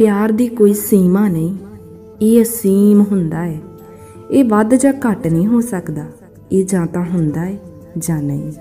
ਪਿਆਰ ਦੀ ਕੋਈ ਸੀਮਾ ਨਹੀਂ। ਇਹ ਅਸੀਮ ਹੁੰਦਾ ਹੈ ਇਹ ਵੱਧ ਜਾਂ ਘੱਟ ਨਹੀਂ ਹੋ ਸਕਦਾ। ਇਹ ਜਾਂ ਤਾਂ ਹੁੰਦਾ ਹੈ ਜਾਂ ਨਹੀਂ।